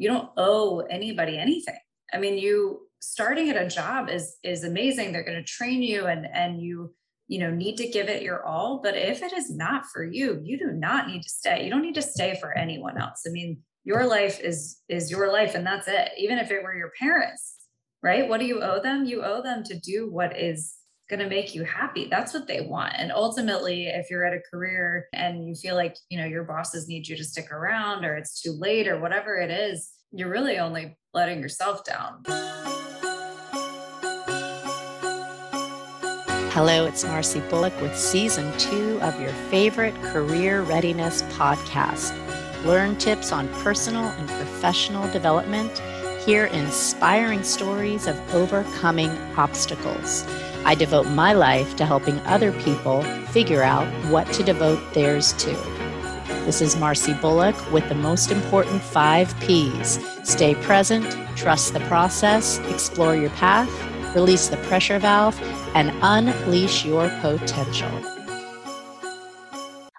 you don't owe anybody anything. I mean, you starting at a job is is amazing. They're going to train you and and you you know need to give it your all. But if it is not for you you do not need to stay. You don't need to stay for anyone else. I mean your life is is your life and that's it. Even if it were your parents right? What do you owe them? You owe them to do what is going to make you happy. That's what they want. And ultimately if you're at a career and you feel like you know your bosses need you to stick around or it's too late or whatever it is you're really only letting yourself down. Hello, it's Marcy Bullock with season two of your favorite career readiness podcast. Learn tips on personal and professional development, hear inspiring stories of overcoming obstacles. I devote my life to helping other people figure out what to devote theirs to. This is Marcy Bullock with the most important five P's stay present, trust the process, explore your path, release the pressure valve, and unleash your potential.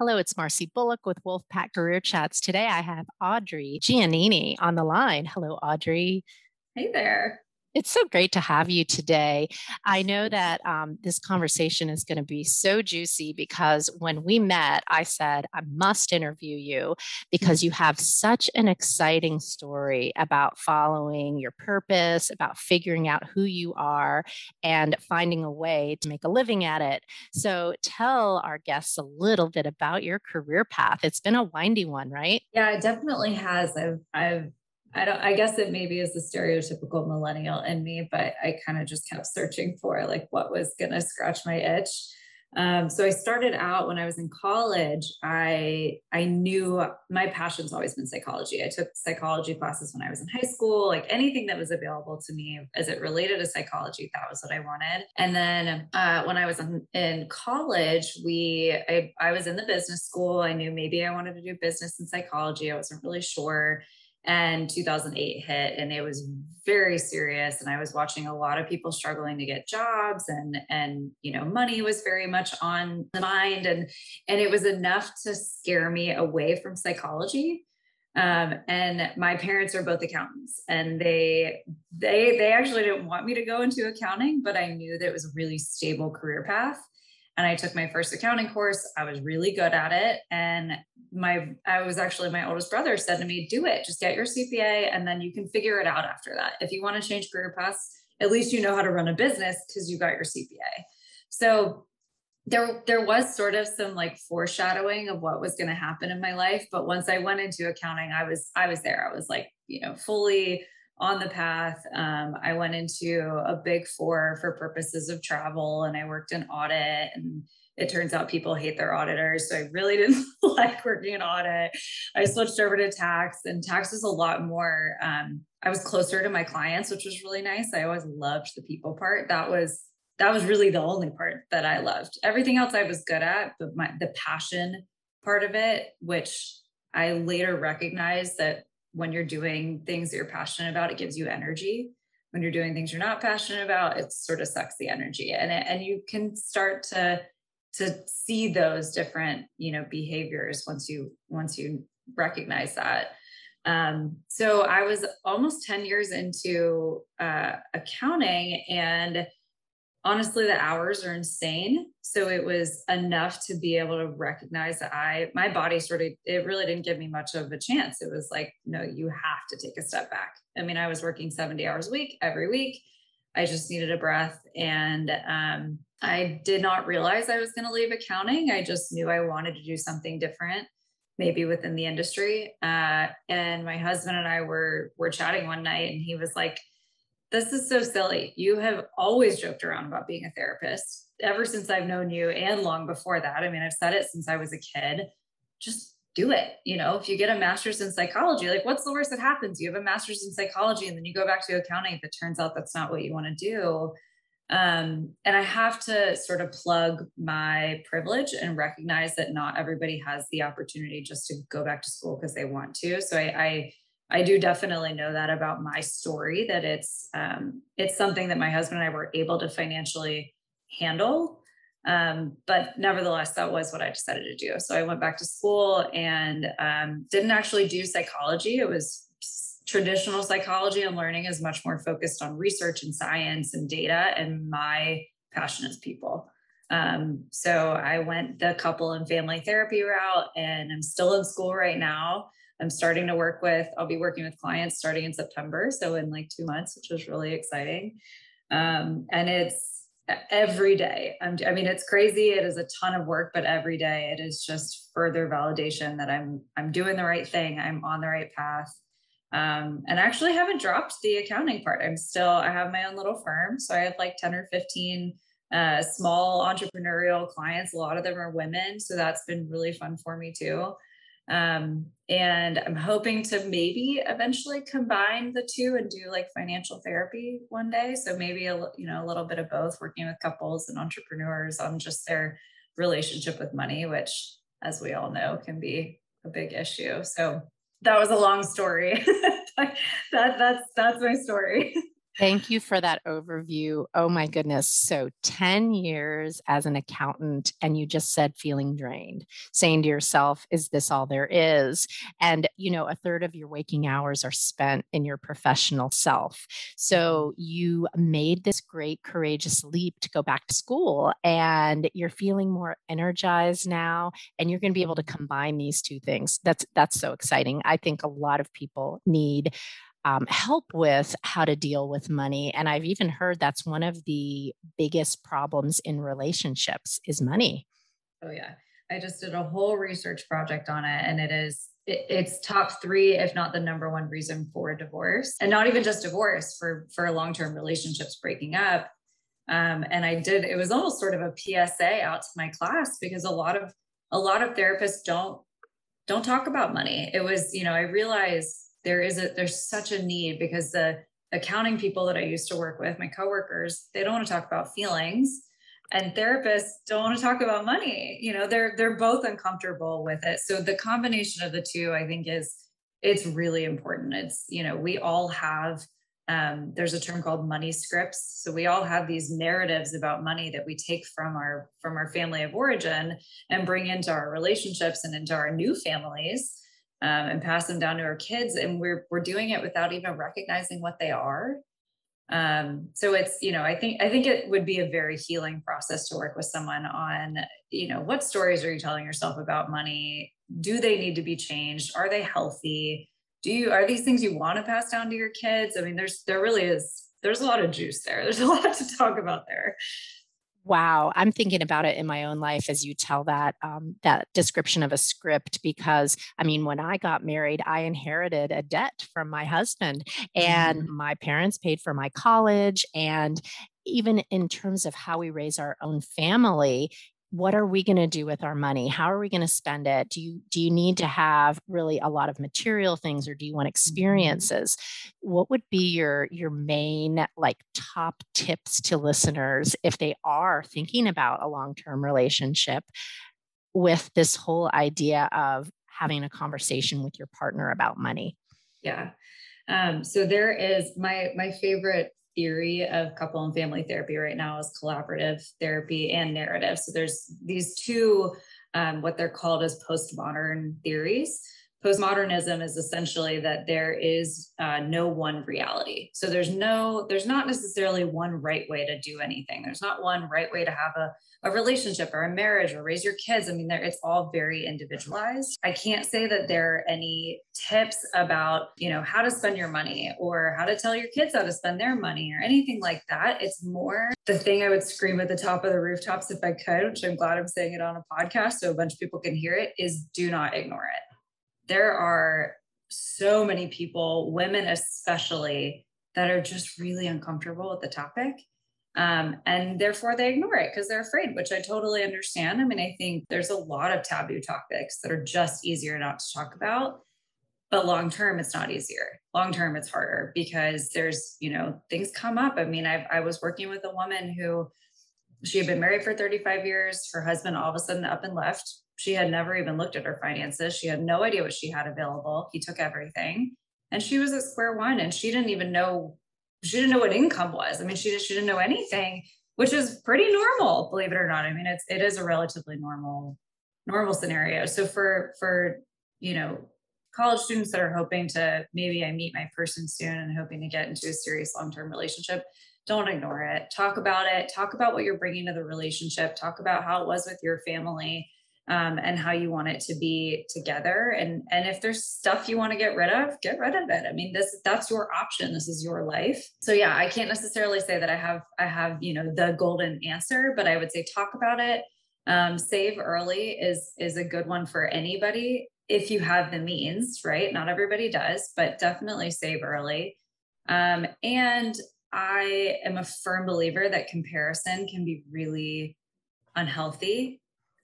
Hello, it's Marcy Bullock with Wolfpack Career Chats. Today I have Audrey Giannini on the line. Hello, Audrey. Hey there. It's so great to have you today. I know that um, this conversation is going to be so juicy because when we met, I said, I must interview you because you have such an exciting story about following your purpose, about figuring out who you are, and finding a way to make a living at it. So tell our guests a little bit about your career path. It's been a windy one, right? Yeah, it definitely has. I've, I've I don't I guess it maybe is the stereotypical millennial in me, but I kind of just kept searching for like what was gonna scratch my itch. Um, so I started out when I was in college. I I knew my passion's always been psychology. I took psychology classes when I was in high school. Like anything that was available to me as it related to psychology, that was what I wanted. And then uh, when I was in, in college, we I, I was in the business school. I knew maybe I wanted to do business and psychology. I wasn't really sure and 2008 hit and it was very serious and i was watching a lot of people struggling to get jobs and and you know money was very much on the mind and and it was enough to scare me away from psychology. Um, and my parents are both accountants and they they they actually didn't want me to go into accounting but i knew that it was a really stable career path and I took my first accounting course. I was really good at it. And my, I was actually, my oldest brother said to me, do it, just get your CPA and then you can figure it out after that. If you want to change career paths, at least you know how to run a business because you got your CPA. So there, there was sort of some like foreshadowing of what was going to happen in my life. But once I went into accounting, I was, I was there. I was like, you know, fully on the path. Um, I went into a big four for purposes of travel and I worked in audit and it turns out people hate their auditors. So I really didn't like working in audit. I switched over to tax and tax is a lot more, um, I was closer to my clients, which was really nice. I always loved the people part. That was, that was really the only part that I loved. Everything else I was good at, but my, the passion part of it, which I later recognized that when you're doing things that you're passionate about, it gives you energy. When you're doing things you're not passionate about, it sort of sucks the energy. And it, and you can start to to see those different, you know, behaviors once you once you recognize that. Um, so I was almost 10 years into uh, accounting and honestly the hours are insane. So it was enough to be able to recognize that i my body sort of it really didn't give me much of a chance. It was like no you have to take a step back. I mean i was working 70 hours a week every week. I just needed a breath and um, i did not realize i was going to leave accounting. I just knew i wanted to do something different maybe within the industry. Uh, and my husband and i were were chatting one night and he was like this is so silly. You have always joked around about being a therapist ever since I've known you and long before that. I mean, I've said it since I was a kid. Just do it. You know, if you get a master's in psychology, like what's the worst that happens? You have a master's in psychology and then you go back to accounting if it turns out that's not what you want to do. Um, and I have to sort of plug my privilege and recognize that not everybody has the opportunity just to go back to school because they want to. So I, I I do definitely know that about my story that it's um, it's something that my husband and I were able to financially handle. Um, but nevertheless, that was what I decided to do. So I went back to school and um, didn't actually do psychology. It was traditional psychology and learning is much more focused on research and science and data, and my passion is people. Um, so I went the couple and family therapy route, and I'm still in school right now. I'm starting to work with, I'll be working with clients starting in September. So in like two months, which was really exciting. Um, and it's every day. I'm, I mean, it's crazy. It is a ton of work, but every day it is just further validation that I'm, I'm doing the right thing. I'm on the right path. Um, and I actually haven't dropped the accounting part. I'm still, I have my own little firm. So I have like 10 or 15 uh, small entrepreneurial clients. A lot of them are women. So that's been really fun for me too. Um, and I'm hoping to maybe eventually combine the two and do like financial therapy one day. So maybe a you know a little bit of both, working with couples and entrepreneurs on just their relationship with money, which, as we all know, can be a big issue. So that was a long story. that that's that's my story. Thank you for that overview. Oh my goodness. So 10 years as an accountant, and you just said feeling drained, saying to yourself, is this all there is? And, you know, a third of your waking hours are spent in your professional self. So mm-hmm. you made this great, courageous leap to go back to school, and you're feeling more energized now, and you're going to be able to combine these two things. That's that's so exciting. I think a lot of people need um, help with how to deal with money. And I've even heard that's one of the biggest problems in relationships is money. Oh yeah. I just did a whole research project on it and it is it, it's top three, if not the number one reason for divorce and not even just divorce for, for long-term relationships breaking up. Um, and I did, it was almost sort of a PSA out to my class because a lot of, a lot of therapists don't, don't talk about money. It was, you know, I realized there is a there's such a need because the accounting people that I used to work with, my coworkers, they don't want to talk about feelings and therapists don't want to talk about money. You know, they're they're both uncomfortable with it. So the combination of the two I think is it's really important. It's, you know, we all have um, there's a term called money scripts so we all have these narratives about money that we take from our from our family of origin and bring into our relationships and into our new families um, and pass them down to our kids and we're we're doing it without even recognizing what they are. Um, so it's you know i think i think it would be a very healing process to work with someone on you know what stories are you telling yourself about money? Do they need to be changed? Are they healthy? Do you are these things you want to pass down to your kids? I mean there's there really is there's a lot of juice there. There's a lot to talk about there Wow, I'm thinking about it in my own life as you tell that um, that description of a script because I mean, when I got married, I inherited a debt from my husband, and mm-hmm. my parents paid for my college, and even in terms of how we raise our own family, what are we going to do with our money? How are we going to spend it? Do you do you need to have really a lot of material things or do you want mm-hmm. experiences? What would be your your main like top tips to listeners if they are thinking about a long-term relationship with this whole idea of having a conversation with your partner about money? Yeah. Um, so there is my my favorite theory of couple and family therapy right now is collaborative therapy and narrative. So there's these two, um, what they're called as postmodern theories. Postmodernism is essentially that there is uh, no one reality. So there's no, there's not necessarily one right way to do anything. There's not one right way to have a a relationship or a marriage or raise your kids. I mean, it's all very individualized. I can't say that there are any tips about, you know, how to spend your money or how to tell your kids how to spend their money or anything like that. It's more the thing I would scream at the top of the rooftops if I could, which I'm glad I'm saying it on a podcast so a bunch of people can hear it, is do not ignore it. There are so many people, women especially, that are just really uncomfortable with the topic um, and therefore they ignore it because they're afraid, which I totally understand. I mean, I think there's a lot of taboo topics that are just easier not to talk about. But long term, it's not easier. Long term, it's harder because there's, you know, things come up. I mean, I, I was working with a woman who she had been married for 35 years. Her husband all of a sudden up and left. She had never even looked at her finances. She had no idea what she had available. He took everything. And she was at square one and she didn't even know she didn't know what income was. I mean, she, she didn't know anything, which is pretty normal, believe it or not. I mean, it's, it is a relatively normal, normal scenario. So for, for, you know, college students that are hoping to maybe I meet my person soon and hoping to get into a serious long term relationship, don't ignore it. Talk about it. Talk about what you're bringing to the relationship. Talk about how it was with your family um, and how you want it to be together. And and if there's stuff you want to get rid of, get rid of it. I mean, this that's your option. This is your life. So yeah, I can't necessarily say that I have I have you know the golden answer, but I would say talk about it. Um, save early is is a good one for anybody if you have the means, right? Not everybody does, but definitely save early. Um, and I am a firm believer that comparison can be really unhealthy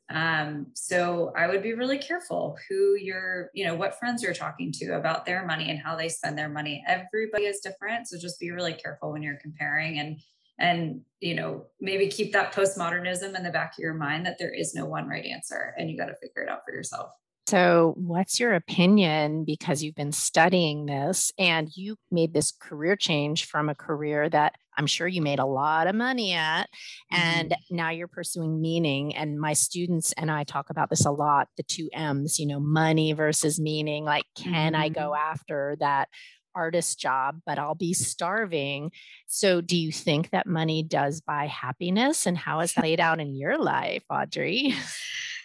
um, so I would be really careful who you're, you know, what friends you're talking to about their money and how they spend their money. Everybody is different. So just be really careful when you're comparing and and you know maybe keep that postmodernism in the back of your mind that there is no one right answer and you got to figure it out for yourself so, what's your opinion? Because you've been studying this and you made this career change from a career that I'm sure you made a lot of money at, and mm-hmm. now you're pursuing meaning. And my students and I talk about this a lot the two M's, you know, money versus meaning. Like, can mm-hmm. I go mm-hmm. after that? artist job, but I'll be starving. So, do you think that money does buy happiness? And how is that laid out in your life, Audrey?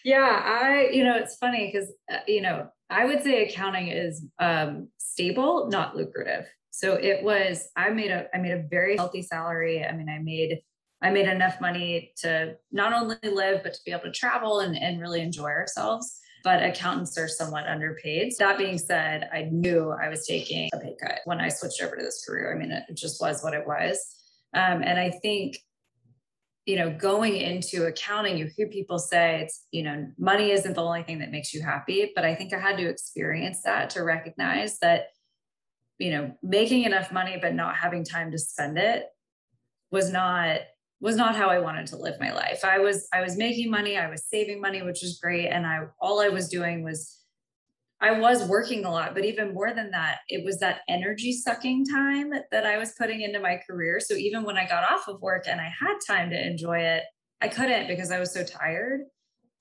Yeah, I, you know, it's funny because, uh, you know, I would say accounting is um, stable, not lucrative. So it was, I made a, I made a very healthy salary. I mean, I made, I made enough money to not only live, but to be able to travel and, and really enjoy ourselves. But accountants are somewhat underpaid. That being said, I knew I was taking a pay cut when I switched over to this career. I mean, it just was what it was. Um, and I think you know, going into accounting, you hear people say it's, you know, money isn't the only thing that makes you happy. But I think I had to experience that to recognize that, you know, making enough money but not having time to spend it was not was not how I wanted to live my life. I was I was making money, I was saving money, which was great. And I all I was doing was I was working a lot, but even more than that, it was that energy sucking time that I was putting into my career. So even when I got off of work and I had time to enjoy it, I couldn't because I was so tired.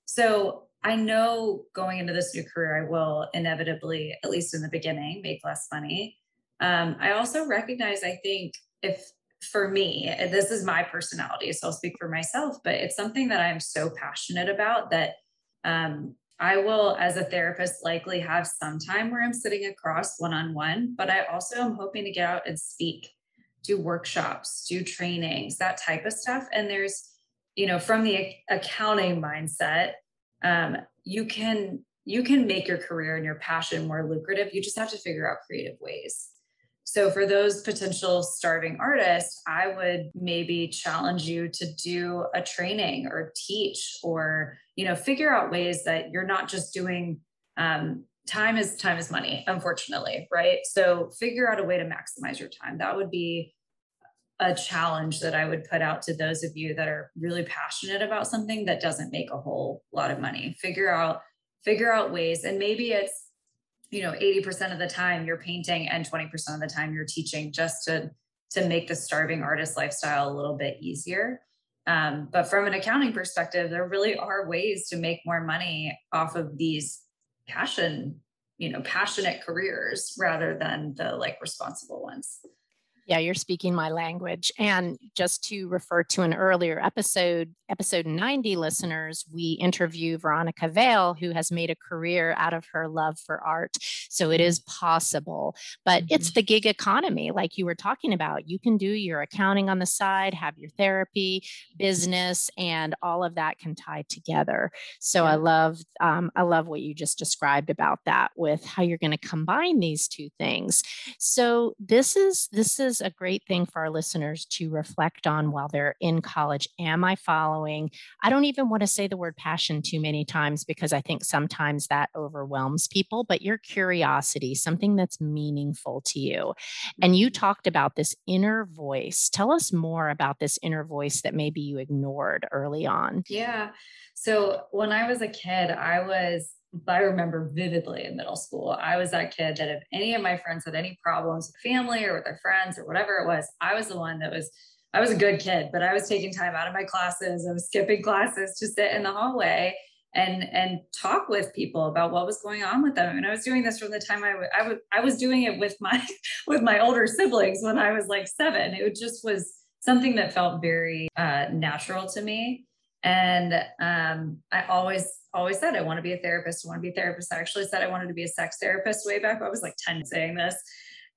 So I know going into this new career, I will inevitably, at least in the beginning, make less money. Um, I also recognize, I think, if for me, this is my personality, so I'll speak for myself, but it's something that I'm so passionate about that um, I will, as a therapist, likely have some time where I'm sitting across one on one, but I also am hoping to get out and speak, do workshops, do trainings, that type of stuff. And there's, you know, from the accounting mindset, um, you can you can make your career and your passion more lucrative. You just have to figure out creative ways. So for those potential starving artists, I would maybe challenge you to do a training or teach or, you know, figure out ways that you're not just doing um, time is time is money, unfortunately, right? So figure out a way to maximize your time. That would be a challenge that I would put out to those of you that are really passionate about something that doesn't make a whole lot of money. Figure out figure out ways and maybe it's you know 80% of the time you're painting and 20% of the time you're teaching just to to make the starving artist lifestyle a little bit easier. Um, but from an accounting perspective there really are ways to make more money off of these passion you know passionate careers rather than the like responsible ones yeah, you're speaking my language. And just to refer to an earlier episode, episode 90 listeners, we interview Veronica Vale, who has made a career out of her love for art. So it is possible, but mm-hmm. it's the gig economy, like you were talking about. You can do your accounting on the side, have your therapy, business, and all of that can tie together. So yeah. I love, um, I love what you just described about that with how you're going to combine these two things. So this is, this is is a great thing for our listeners to reflect on while they're in college. Am I following? I don't even want to say the word passion too many times because I think sometimes that overwhelms people, but your curiosity, something that's meaningful to you. And you mm-hmm. talked about this inner voice. Tell us more about this inner voice that maybe you ignored early on. Yeah. So when I was a kid, I was I remember vividly in middle school, I was that kid that if any of my friends had any problems with family or with their friends or whatever it was, I was the one that was, I was a good kid, but I was taking time out of my classes. I was skipping classes to sit in the hallway and and talk with people about what was going on with them. And i was doing this from the time I, w- I, w- I was doing it with my with my older siblings when i was like seven. It just was something that felt very uh, natural to me and um, i always always said i want to be a therapist i want to be a therapist i actually said i wanted to be a sex therapist way back when i was like 10 saying this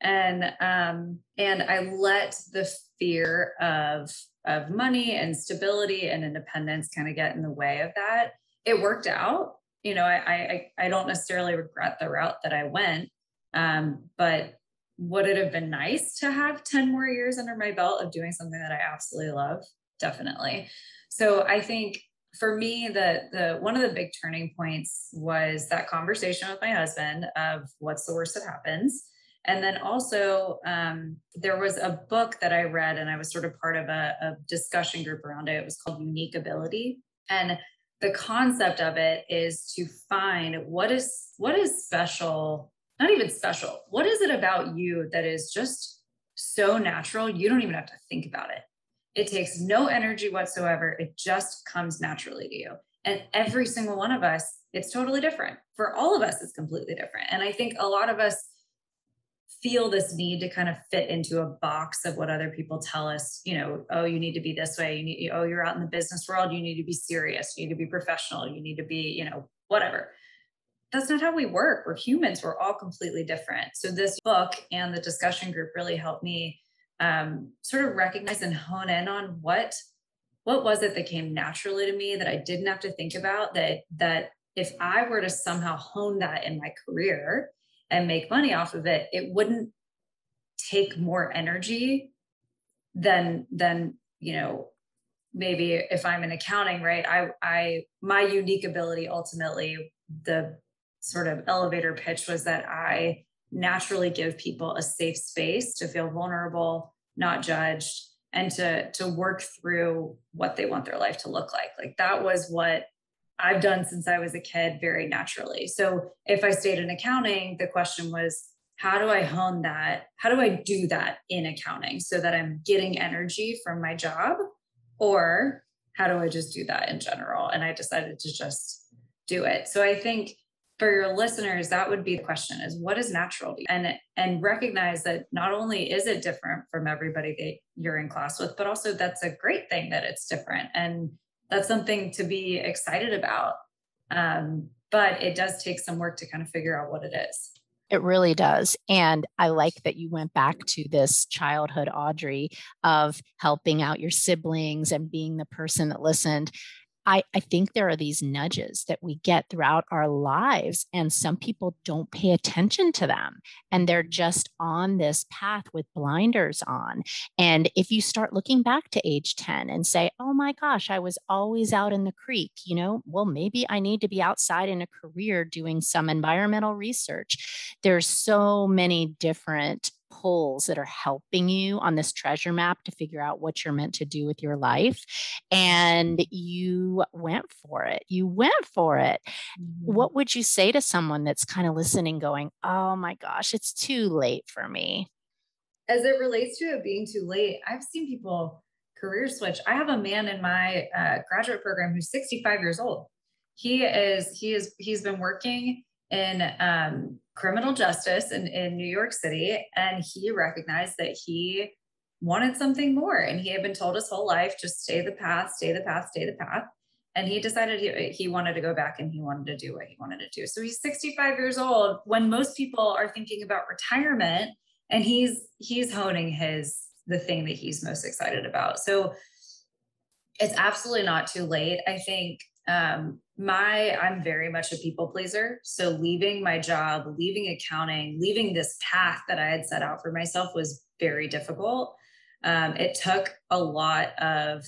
and um, and i let the fear of of money and stability and independence kind of get in the way of that it worked out. You know, I I I don't necessarily regret the route that I went, um, but would it have been nice to have 10 more years under my belt of doing something that I absolutely love? Definitely. So I think for me, the the one of the big turning points was that conversation with my husband of what's the worst that happens. And then also, um, there was a book that I read, and I was sort of part of a, a discussion group around it. It was called Unique Ability. And the concept of it is to find what is what is special not even special what is it about you that is just so natural you don't even have to think about it it takes no energy whatsoever. It just comes naturally to you. And every single one of us it's totally different. For all of us it's completely different. And i think a lot of us feel this need to kind of fit into a box of what other people tell us you know oh you need to be this way. You need oh you're out in the business world. You need to be serious. You need to be professional. You need to be you know whatever. That's not how we work. We're humans. We're all completely different. So this book and the discussion group really helped me um, sort of recognize and hone in on what what was it that came naturally to me that i didn't have to think about that that if i were to somehow hone that in my career and make money off of it, it wouldn't take more energy than than you know maybe if i'm in accounting right i i my unique ability ultimately the sort of elevator pitch was that i naturally give people a safe space to feel vulnerable not judged and to to work through what they want their life to look like like that was what I've done since I was a kid very naturally. So if I stayed in accounting, the question was, how do I hone that? How do I do that in accounting so that I'm getting energy from my job? Or how do I just do that in general? And I decided to just do it. So I think for your listeners, that would be the question is what is natural? And and recognize that not only is it different from everybody that you're in class with, but also that's a great thing that it's different. And that's something to be excited about. Um, but it does take some work to kind of figure out what it is. It really does. And I like that you went back to this childhood Audrey of helping out your siblings and being the person that listened. I, I think there are these nudges that we get throughout our lives, and some people don't pay attention to them. And they're just on this path with blinders on. And if you start looking back to age 10 and say, oh my gosh, I was always out in the creek, you know, well, maybe I need to be outside in a career doing some environmental research. There's so many different pulls that are helping you on this treasure map to figure out what you're meant to do with your life. And you went for it. You went for it. Mm-hmm. What would you say to someone that's kind of listening, going, oh my gosh, it's too late for me? As it relates to it being too late, I've seen people career switch. I have a man in my uh, graduate program who's 65 years old. He is, he is, he's been working in um, criminal justice in, in New York City. And he recognized that he wanted something more. And he had been told his whole life, just stay the path, stay the path, stay the path. And he decided he, he wanted to go back and he wanted to do what he wanted to do. So he's 65 years old when most people are thinking about retirement and he's he's honing his the thing that he's most excited about. So it's absolutely not too late. I think um, my i'm very much a people pleaser. So leaving my job leaving accounting leaving this path that i had set out for myself was very difficult. Um, it took a lot of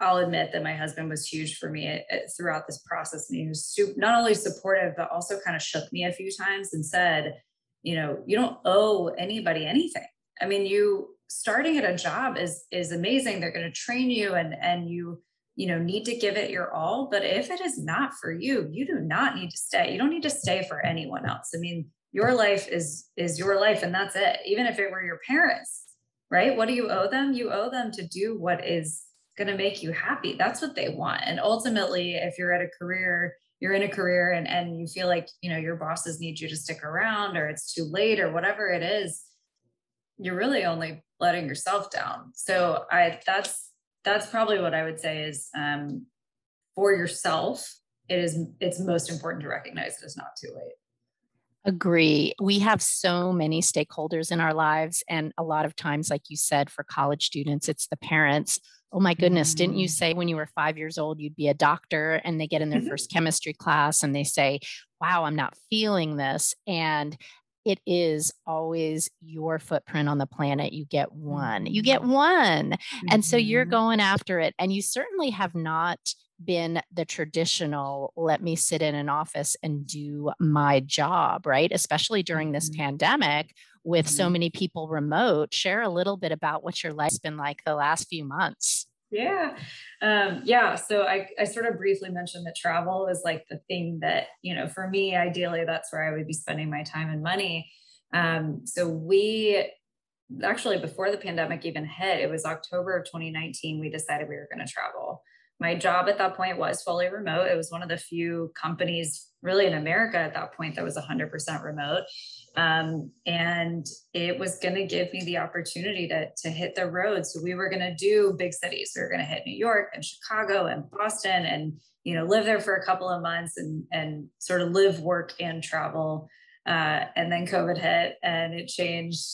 i'll admit that my husband was huge for me it, it, throughout this process. And he was super, not only supportive but also kind of shook me a few times and said you know you don't owe anybody anything. I mean you starting at a job is is amazing. They're going to train you and and you you know need to give it your all but if it is not for you you do not need to stay you don't need to stay for anyone else i mean your life is is your life and that's it even if it were your parents right what do you owe them you owe them to do what is going to make you happy. That's what they want. And ultimately, if you're at a career, you're in a career and, and you feel like, you know, your bosses need you to stick around or it's too late or whatever it is, you're really only letting yourself down. So I, that's, that's probably what I would say is um, for yourself, it is, it's most important to recognize it is not too late. Agree. We have so many stakeholders in our lives. And a lot of times, like you said, for college students, it's the parents. Oh my goodness, mm-hmm. didn't you mm. say when you were five years old you'd be a doctor? And they get in their mm-hmm. first chemistry class and they say, wow, I'm not feeling this. And it is always your footprint on the planet. You get one, you get mm-hmm. one. Mm-hmm. And so you're mm-hmm. going after it. And you certainly have not been the traditional let me sit in an office and do my job, right? Especially during this mm-hmm. pandemic with mm-hmm. so many people remote. Share a little bit about what your life's been like the last few months. Yeah. Um, yeah. So I, I sort of briefly mentioned that travel is like the thing that, you know, for me, ideally, that's where I would be spending my time and money. Um, so we actually, before the pandemic even hit, it was October of 2019, we decided we were going to travel my job at that point was fully remote. It was one of the few companies really in America at that point that was 100% remote. Um, and it was going to give me the opportunity to, to hit the road. So we were going to do big cities. We were going to hit New York and Chicago and Boston and, you know, live there for a couple of months and, and sort of live, work, and travel. Uh, and then COVID hit and it changed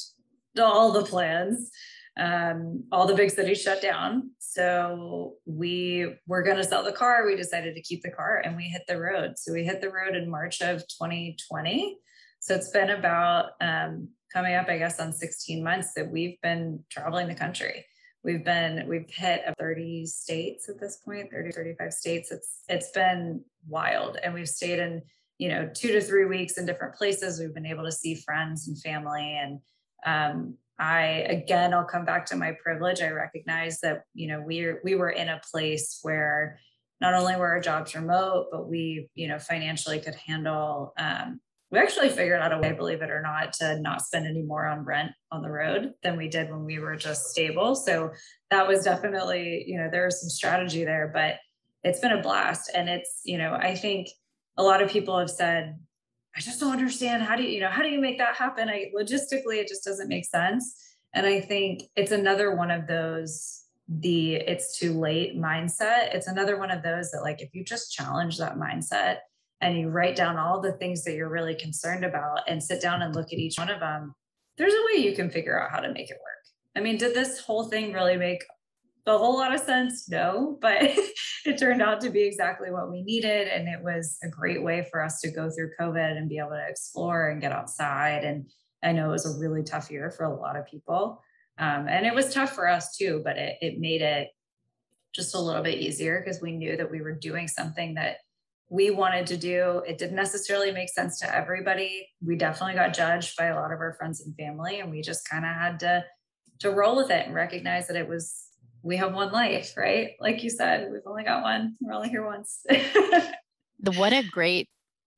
all the plans um, all the big cities shut down. So we were going to sell the car. We decided to keep the car and we hit the road. So we hit the road in March of 2020. So it's been about um, coming up, I guess, on 16 months that we've been traveling the country. We've been, we've hit 30 states at this point, 30, 35 states. It's, it's been wild. And we've stayed in, you know, two to three weeks in different places. We've been able to see friends and family and um, I again I'll come back to my privilege. I recognize that you know we we were in a place where not only were our jobs remote, but we you know financially could handle. Um, we actually figured out a way, believe it or not, to not spend any more on rent on the road than we did when we were just stable. So that was definitely you know there was some strategy there, but it's been a blast, and it's you know I think a lot of people have said I just don't understand how do you, you know, how do you make that happen? I logistically, it just doesn't make sense. And I think it's another one of those, the it's too late mindset. It's another one of those that, like, if you just challenge that mindset and you write down all the things that you're really concerned about and sit down and look at each one of them, there's a way you can figure out how to make it work. I mean, did this whole thing really make a whole lot of sense? No, but it turned out to be exactly what we needed. And it was a great way for us to go through COVID and be able to explore and get outside. And I know it was a really tough year for a lot of people. Um, and it was tough for us too, but it, it made it just a little bit easier because we knew that we were doing something that we wanted to do. It didn't necessarily make sense to everybody. We definitely got judged by a lot of our friends and family, and we just kind of had to to roll with it and recognize that it was we have one life, right? Like you said, we've only got one. We're only here once. what a great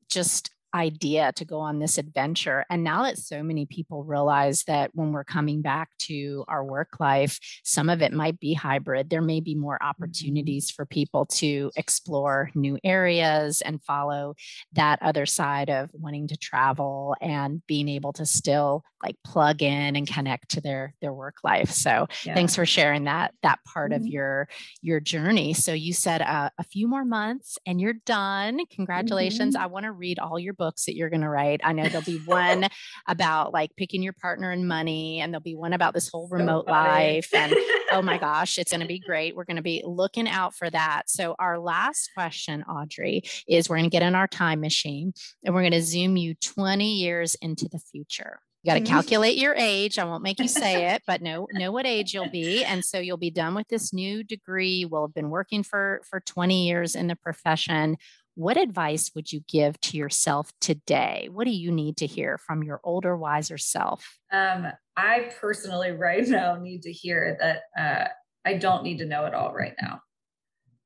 just idea to go on this adventure. And now that so many people realize that when we're coming back to our work life, some of it might be hybrid, there may be more mm-hmm. opportunities for people to explore new areas and follow that other side of wanting to travel and being able to still like plug in and connect to their their work life. So yeah. thanks for sharing that that part mm-hmm. of your your journey. So you said uh, a few more months and you're done. Congratulations. Mm-hmm. I want to read all your books that you're going to write. I know there'll be one about like picking your partner and money, and there'll be one about this whole remote so life. And oh my gosh, it's going to be great. We're going to be looking out for that. So, our last question, Audrey, is we're going to get in our time machine and we're going to zoom you 20 years into the future. You got to mm-hmm. calculate your age. I won't make you say it, but know know what age you'll be, and so you'll be done with this new degree. We'll have been working for for 20 years in the profession what advice would you give to yourself today? What do you need to hear from your older, wiser self? Um, I personally, right now, need to hear that uh, I don't need to know it all right now.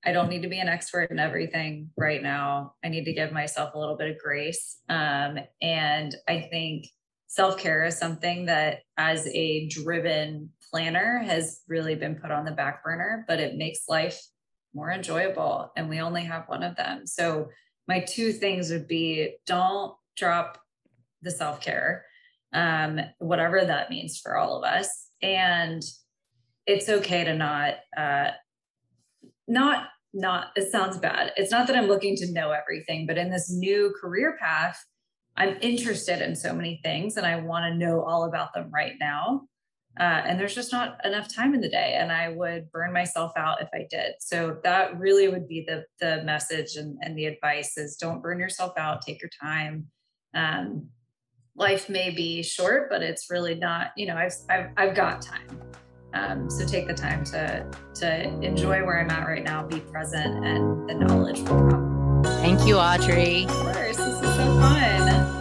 I don't need to be an expert in everything right now. I need to give myself a little bit of grace. Um, and I think self care is something that, as a driven planner, has really been put on the back burner, but it makes life more enjoyable. And we only have one of them. So, my two things would be don't drop the self care, um, whatever that means for all of us. And it's okay to not, uh, not, not, it sounds bad. It's not that I'm looking to know everything, but in this new career path, I'm interested in so many things and I want to know all about them right now. Uh, and there's just not enough time in the day, and I would burn myself out if I did. So that really would be the the message and, and the advice is don't burn yourself out. Take your time. Um, life may be short, but it's really not. You know, I've I've, I've got time. Um, so take the time to to enjoy where I'm at right now, be present, and the knowledge will come. Thank you, Audrey. Of course, this is so fun.